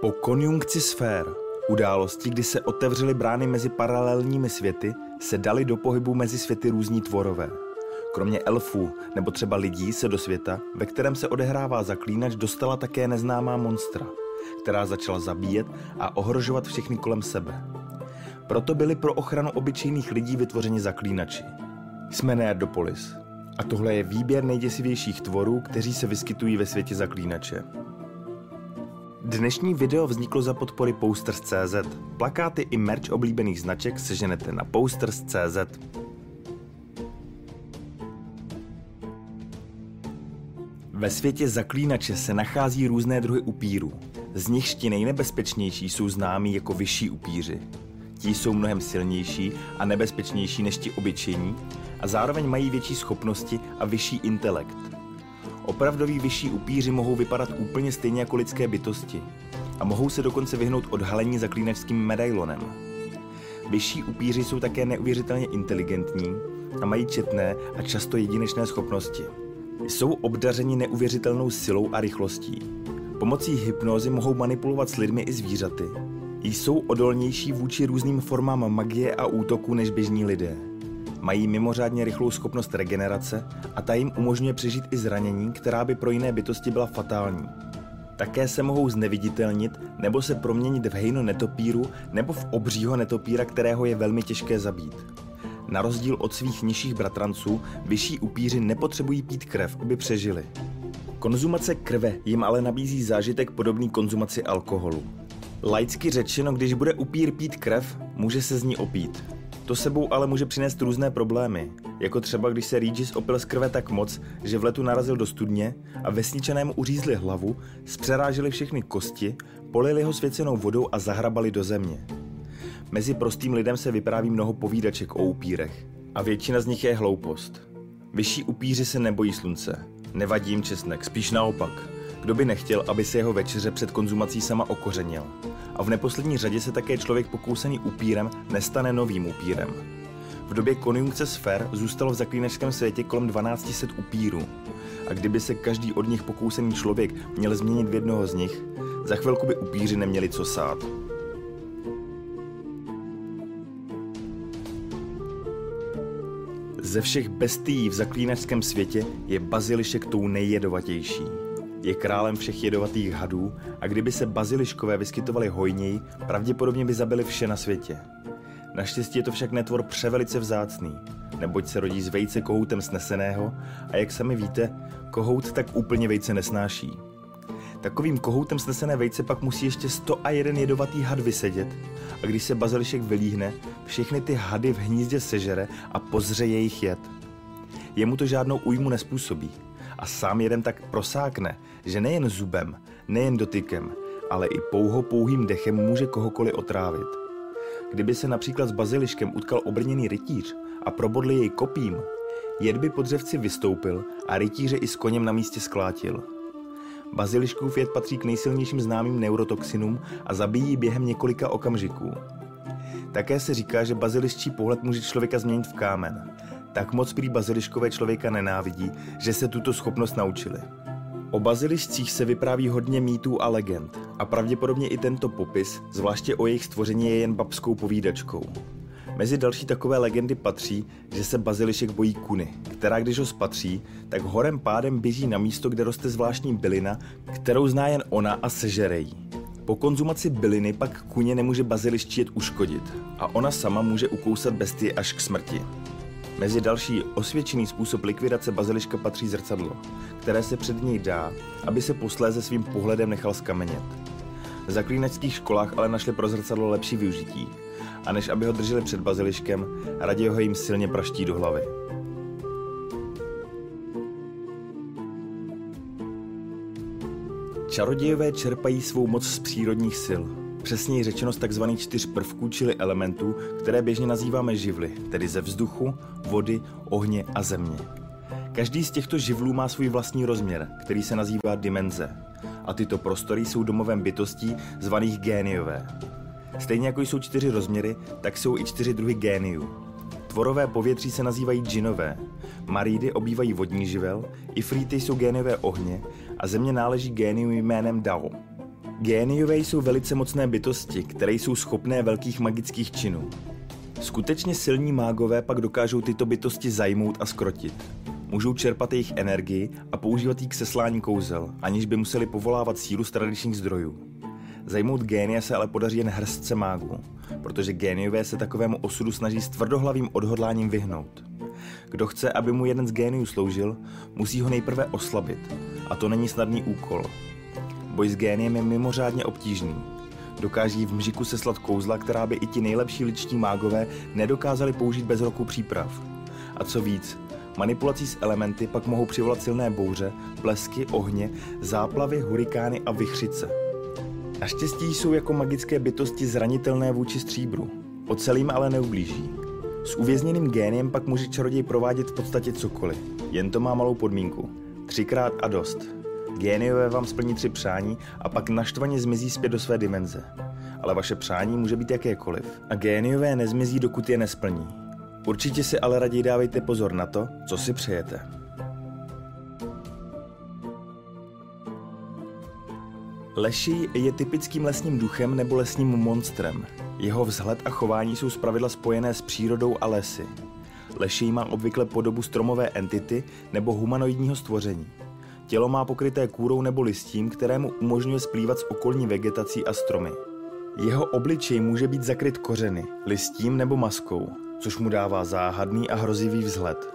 Po konjunkci sfér, události, kdy se otevřely brány mezi paralelními světy, se dali do pohybu mezi světy různí tvorové. Kromě elfů nebo třeba lidí se do světa, ve kterém se odehrává zaklínač, dostala také neznámá monstra, která začala zabíjet a ohrožovat všechny kolem sebe. Proto byli pro ochranu obyčejných lidí vytvořeni zaklínači. Jsme Nerdopolis. A tohle je výběr nejděsivějších tvorů, kteří se vyskytují ve světě zaklínače. Dnešní video vzniklo za podpory Posters.cz. Plakáty i merch oblíbených značek seženete na Posters.cz. Ve světě zaklínače se nachází různé druhy upírů. Z nichž ti nejnebezpečnější jsou známí jako vyšší upíři. Ti jsou mnohem silnější a nebezpečnější než ti obyčejní a zároveň mají větší schopnosti a vyšší intelekt. Opravdoví vyšší upíři mohou vypadat úplně stejně jako lidské bytosti a mohou se dokonce vyhnout odhalení zaklínačským medailonem. Vyšší upíři jsou také neuvěřitelně inteligentní a mají četné a často jedinečné schopnosti. Jsou obdařeni neuvěřitelnou silou a rychlostí. Pomocí hypnózy mohou manipulovat s lidmi i zvířaty. Jsou odolnější vůči různým formám magie a útoku než běžní lidé. Mají mimořádně rychlou schopnost regenerace a ta jim umožňuje přežít i zranění, která by pro jiné bytosti byla fatální. Také se mohou zneviditelnit nebo se proměnit v hejno netopíru nebo v obřího netopíra, kterého je velmi těžké zabít. Na rozdíl od svých nižších bratranců, vyšší upíři nepotřebují pít krev, aby přežili. Konzumace krve jim ale nabízí zážitek podobný konzumaci alkoholu. Laicky řečeno, když bude upír pít krev, může se z ní opít. To sebou ale může přinést různé problémy, jako třeba když se Regis opil z krve tak moc, že v letu narazil do studně a vesničanému uřízli hlavu, zpřerážili všechny kosti, polili ho svěcenou vodou a zahrabali do země. Mezi prostým lidem se vypráví mnoho povídaček o upírech a většina z nich je hloupost. Vyšší upíři se nebojí slunce. Nevadí jim česnek, spíš naopak. Kdo by nechtěl, aby se jeho večeře před konzumací sama okořenil? A v neposlední řadě se také člověk pokousený upírem nestane novým upírem. V době konjunkce sfér zůstalo v zaklínačském světě kolem 1200 upírů. A kdyby se každý od nich pokousený člověk měl změnit v jednoho z nich, za chvilku by upíři neměli co sát. Ze všech bestií v zaklínačském světě je bazilišek tou nejjedovatější. Je králem všech jedovatých hadů a kdyby se baziliškové vyskytovali hojněji, pravděpodobně by zabili vše na světě. Naštěstí je to však netvor převelice vzácný, neboť se rodí z vejce kohoutem sneseného a jak sami víte, kohout tak úplně vejce nesnáší. Takovým kohoutem snesené vejce pak musí ještě 101 jedovatý had vysedět a když se bazilišek vylíhne, všechny ty hady v hnízdě sežere a pozře jejich jed. Jemu to žádnou újmu nespůsobí a sám jeden tak prosákne, že nejen zubem, nejen dotykem, ale i pouho pouhým dechem může kohokoliv otrávit. Kdyby se například s baziliškem utkal obrněný rytíř a probodli jej kopím, jed by po dřevci vystoupil a rytíře i s koněm na místě sklátil. Baziliškův jed patří k nejsilnějším známým neurotoxinům a zabíjí během několika okamžiků. Také se říká, že baziliščí pohled může člověka změnit v kámen. Tak moc prý baziliškové člověka nenávidí, že se tuto schopnost naučili. O bazilišcích se vypráví hodně mýtů a legend a pravděpodobně i tento popis, zvláště o jejich stvoření, je jen babskou povídačkou. Mezi další takové legendy patří, že se bazilišek bojí kuny, která když ho spatří, tak horem pádem běží na místo, kde roste zvláštní bylina, kterou zná jen ona a sežere jí. Po konzumaci byliny pak kuně nemůže baziliščí jet uškodit a ona sama může ukousat bestie až k smrti. Mezi další osvědčený způsob likvidace baziliška patří zrcadlo, které se před něj dá, aby se posléze svým pohledem nechal skamenět. V zaklínačských školách ale našli pro zrcadlo lepší využití a než aby ho drželi před baziliškem, raději ho jim silně praští do hlavy. Čarodějové čerpají svou moc z přírodních sil, přesněji řečeno z tzv. čtyř prvků, čili elementů, které běžně nazýváme živly, tedy ze vzduchu, vody, ohně a země. Každý z těchto živlů má svůj vlastní rozměr, který se nazývá dimenze. A tyto prostory jsou domovem bytostí zvaných géniové. Stejně jako jsou čtyři rozměry, tak jsou i čtyři druhy géniů. Tvorové povětří se nazývají džinové, marídy obývají vodní živel, ifrýty jsou géniové ohně a země náleží géniu jménem Dao. Géniové jsou velice mocné bytosti, které jsou schopné velkých magických činů. Skutečně silní mágové pak dokážou tyto bytosti zajmout a skrotit. Můžou čerpat jejich energii a používat ji k seslání kouzel, aniž by museli povolávat sílu z tradičních zdrojů. Zajmout génie se ale podaří jen hrstce mágů, protože géniové se takovému osudu snaží s tvrdohlavým odhodláním vyhnout. Kdo chce, aby mu jeden z géniů sloužil, musí ho nejprve oslabit. A to není snadný úkol. Boj s géniem je mimořádně obtížný. Dokáží v mžiku seslat kouzla, která by i ti nejlepší ličtí mágové nedokázali použít bez roku příprav. A co víc, manipulací s elementy pak mohou přivolat silné bouře, blesky, ohně, záplavy, hurikány a vychřice. Naštěstí jsou jako magické bytosti zranitelné vůči stříbru. Ocelím ale neublíží. S uvězněným géniem pak může čaroděj provádět v podstatě cokoliv. Jen to má malou podmínku. Třikrát a dost. Géniové vám splní tři přání a pak naštvaně zmizí zpět do své dimenze. Ale vaše přání může být jakékoliv. A géniové nezmizí, dokud je nesplní. Určitě si ale raději dávejte pozor na to, co si přejete. Leší je typickým lesním duchem nebo lesním monstrem. Jeho vzhled a chování jsou zpravidla spojené s přírodou a lesy. Leší má obvykle podobu stromové entity nebo humanoidního stvoření. Tělo má pokryté kůrou nebo listím, kterému umožňuje splývat s okolní vegetací a stromy. Jeho obličej může být zakryt kořeny, listím nebo maskou, což mu dává záhadný a hrozivý vzhled.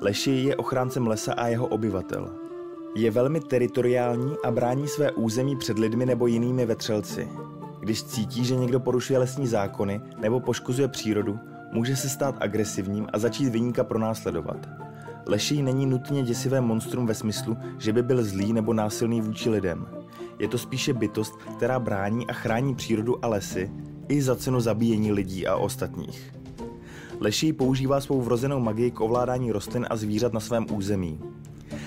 Leší je ochráncem lesa a jeho obyvatel. Je velmi teritoriální a brání své území před lidmi nebo jinými vetřelci. Když cítí, že někdo porušuje lesní zákony nebo poškozuje přírodu, může se stát agresivním a začít vyníka pronásledovat. Lešej není nutně děsivé monstrum ve smyslu, že by byl zlý nebo násilný vůči lidem. Je to spíše bytost, která brání a chrání přírodu a lesy, i za cenu zabíjení lidí a ostatních. Lešej používá svou vrozenou magii k ovládání rostlin a zvířat na svém území.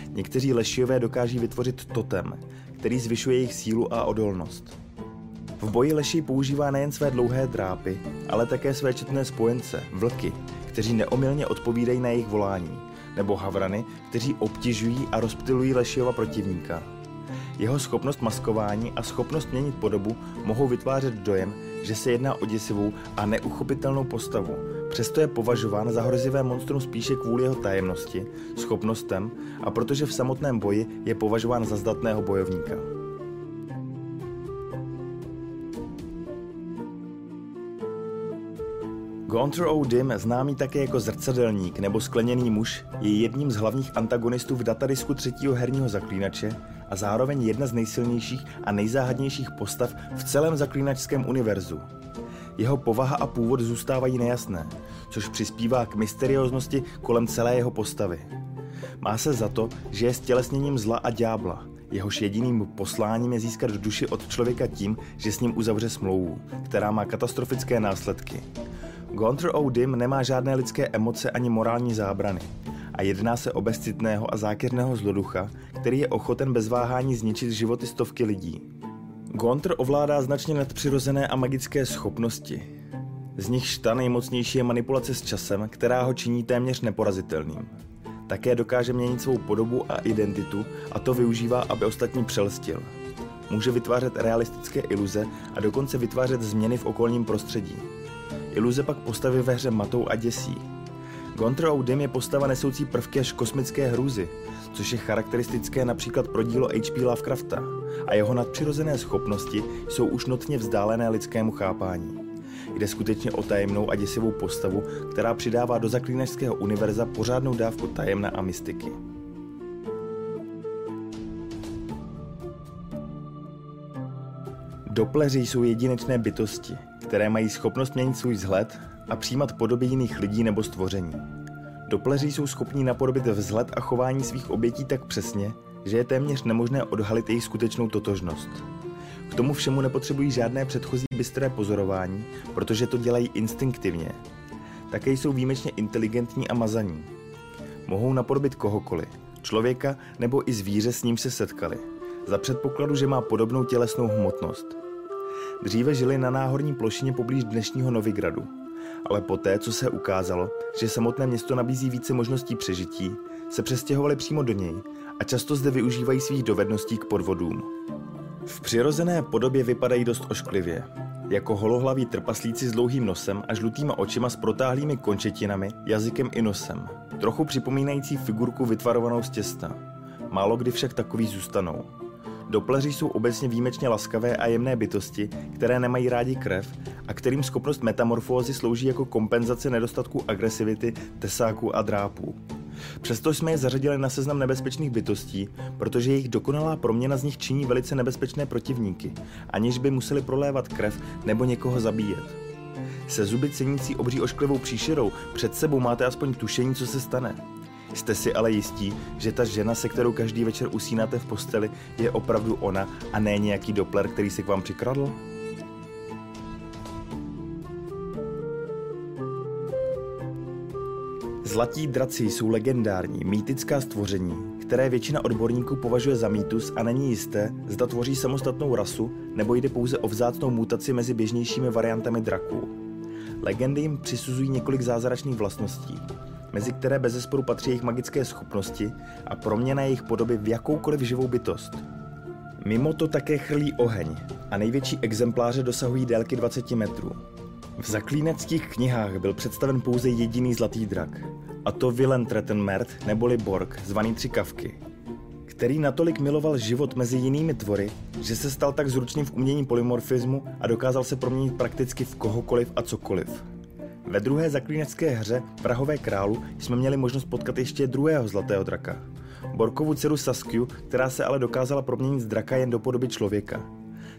Někteří lešiové dokáží vytvořit totem, který zvyšuje jejich sílu a odolnost. V boji leší používá nejen své dlouhé drápy, ale také své četné spojence, vlky, kteří neomylně odpovídají na jejich volání, nebo havrany, kteří obtěžují a rozptilují lešiova protivníka. Jeho schopnost maskování a schopnost měnit podobu mohou vytvářet dojem, že se jedná o děsivou a neuchopitelnou postavu, přesto je považován za hrozivé monstrum spíše kvůli jeho tajemnosti, schopnostem a protože v samotném boji je považován za zdatného bojovníka. Gonter O'Dim, známý také jako zrcadelník nebo skleněný muž, je jedním z hlavních antagonistů v datadisku třetího herního zaklínače a zároveň jedna z nejsilnějších a nejzáhadnějších postav v celém zaklínačském univerzu. Jeho povaha a původ zůstávají nejasné, což přispívá k mysterióznosti kolem celé jeho postavy. Má se za to, že je stělesněním zla a ďábla. Jehož jediným posláním je získat duši od člověka tím, že s ním uzavře smlouvu, která má katastrofické následky. Gonter O'Dim nemá žádné lidské emoce ani morální zábrany a jedná se o bezcitného a zákeřného zloducha, který je ochoten bez váhání zničit životy stovky lidí. Gonter ovládá značně nadpřirozené a magické schopnosti. Z nich ta nejmocnější je manipulace s časem, která ho činí téměř neporazitelným. Také dokáže měnit svou podobu a identitu a to využívá, aby ostatní přelstil. Může vytvářet realistické iluze a dokonce vytvářet změny v okolním prostředí. Iluze pak postavy ve hře matou a děsí. Gontra O'Dim je postava nesoucí prvky až kosmické hrůzy, což je charakteristické například pro dílo H.P. Lovecrafta a jeho nadpřirozené schopnosti jsou už notně vzdálené lidskému chápání. Jde skutečně o tajemnou a děsivou postavu, která přidává do zaklínačského univerza pořádnou dávku tajemna a mystiky. Dopleři jsou jedinečné bytosti, které mají schopnost měnit svůj vzhled a přijímat podoby jiných lidí nebo stvoření. Dopleři jsou schopní napodobit vzhled a chování svých obětí tak přesně, že je téměř nemožné odhalit jejich skutečnou totožnost. K tomu všemu nepotřebují žádné předchozí bystré pozorování, protože to dělají instinktivně. Také jsou výjimečně inteligentní a mazaní. Mohou napodobit kohokoliv, člověka nebo i zvíře s ním se setkali, za předpokladu, že má podobnou tělesnou hmotnost – Dříve žili na náhorní plošině poblíž dnešního Novigradu, ale poté, co se ukázalo, že samotné město nabízí více možností přežití, se přestěhovali přímo do něj a často zde využívají svých dovedností k podvodům. V přirozené podobě vypadají dost ošklivě. Jako holohlaví trpaslíci s dlouhým nosem a žlutýma očima s protáhlými končetinami, jazykem i nosem. Trochu připomínající figurku vytvarovanou z těsta. Málo kdy však takový zůstanou. Dopleři jsou obecně výjimečně laskavé a jemné bytosti, které nemají rádi krev a kterým schopnost metamorfózy slouží jako kompenzace nedostatku agresivity, tesáků a drápů. Přesto jsme je zařadili na seznam nebezpečných bytostí, protože jejich dokonalá proměna z nich činí velice nebezpečné protivníky, aniž by museli prolévat krev nebo někoho zabíjet. Se zuby cenící obří ošklivou příšerou před sebou máte aspoň tušení, co se stane. Jste si ale jistí, že ta žena, se kterou každý večer usínáte v posteli, je opravdu ona a ne nějaký dopler, který se k vám přikradl? Zlatí draci jsou legendární, mýtická stvoření, které většina odborníků považuje za mýtus a není jisté, zda tvoří samostatnou rasu nebo jde pouze o vzácnou mutaci mezi běžnějšími variantami draků. Legendy jim přisuzují několik zázračných vlastností, mezi které bez zesporu patří jejich magické schopnosti a proměna jejich podoby v jakoukoliv živou bytost. Mimo to také chrlí oheň a největší exempláře dosahují délky 20 metrů. V zaklínačských knihách byl představen pouze jediný zlatý drak, a to Willem Trettenmert neboli Borg, zvaný Tři kavky, který natolik miloval život mezi jinými tvory, že se stal tak zručným v umění polymorfismu a dokázal se proměnit prakticky v kohokoliv a cokoliv. Ve druhé zaklínecké hře Prahové králu jsme měli možnost potkat ještě druhého zlatého draka. Borkovu dceru Saskiu, která se ale dokázala proměnit z draka jen do podoby člověka.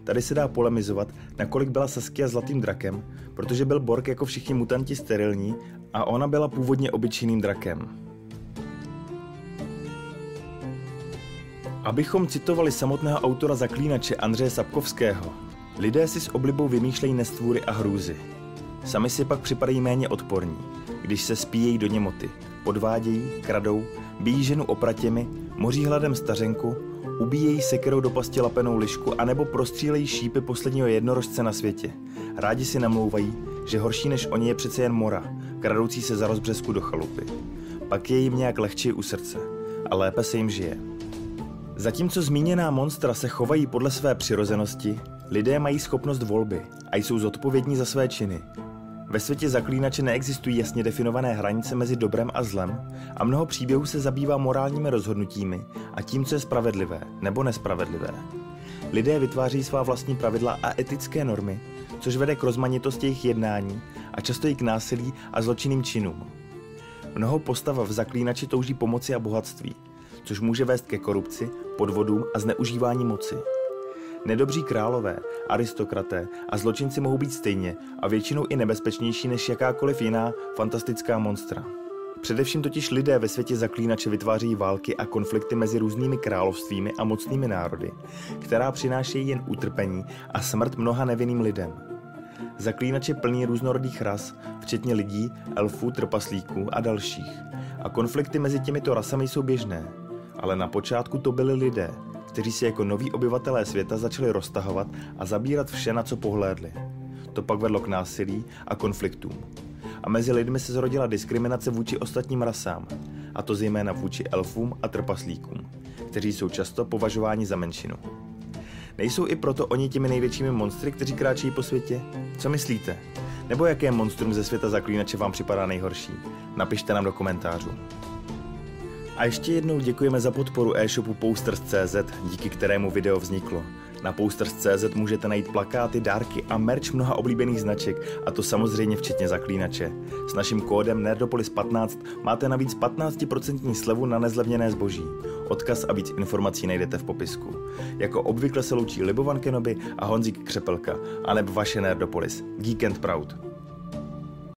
Tady se dá polemizovat, nakolik byla Saskia zlatým drakem, protože byl Bork jako všichni mutanti sterilní a ona byla původně obyčejným drakem. Abychom citovali samotného autora zaklínače Andřeje Sapkovského, lidé si s oblibou vymýšlejí nestvůry a hrůzy. Sami si pak připadají méně odporní, když se spíjejí do němoty, podvádějí, kradou, bíjí ženu opratěmi, moří hladem stařenku, ubíjejí sekerou do pasti lapenou lišku anebo prostřílejí šípy posledního jednorožce na světě. Rádi si namlouvají, že horší než oni je přece jen mora, kradoucí se za rozbřesku do chalupy. Pak je jim nějak lehčí u srdce a lépe se jim žije. Zatímco zmíněná monstra se chovají podle své přirozenosti, lidé mají schopnost volby a jsou zodpovědní za své činy, ve světě zaklínače neexistují jasně definované hranice mezi dobrem a zlem a mnoho příběhů se zabývá morálními rozhodnutími a tím, co je spravedlivé nebo nespravedlivé. Lidé vytváří svá vlastní pravidla a etické normy, což vede k rozmanitosti jejich jednání a často i k násilí a zločinným činům. Mnoho postav v zaklínači touží pomoci a bohatství, což může vést ke korupci, podvodům a zneužívání moci. Nedobří králové, aristokraté a zločinci mohou být stejně a většinou i nebezpečnější než jakákoliv jiná fantastická monstra. Především totiž lidé ve světě zaklínače vytváří války a konflikty mezi různými královstvími a mocnými národy, která přinášejí jen utrpení a smrt mnoha nevinným lidem. Zaklínače plní různorodých ras, včetně lidí, elfů, trpaslíků a dalších. A konflikty mezi těmito rasami jsou běžné. Ale na počátku to byli lidé, kteří si jako noví obyvatelé světa začali roztahovat a zabírat vše, na co pohlédli. To pak vedlo k násilí a konfliktům. A mezi lidmi se zrodila diskriminace vůči ostatním rasám, a to zejména vůči elfům a trpaslíkům, kteří jsou často považováni za menšinu. Nejsou i proto oni těmi největšími monstry, kteří kráčí po světě? Co myslíte? Nebo jaké monstrum ze světa zaklínače vám připadá nejhorší? Napište nám do komentářů. A ještě jednou děkujeme za podporu e-shopu Posters.cz, díky kterému video vzniklo. Na Posters.cz můžete najít plakáty, dárky a merch mnoha oblíbených značek, a to samozřejmě včetně zaklínače. S naším kódem Nerdopolis15 máte navíc 15% slevu na nezlevněné zboží. Odkaz a víc informací najdete v popisku. Jako obvykle se loučí Libovan Kenobi a Honzík Křepelka, aneb vaše Nerdopolis. Geek and Proud.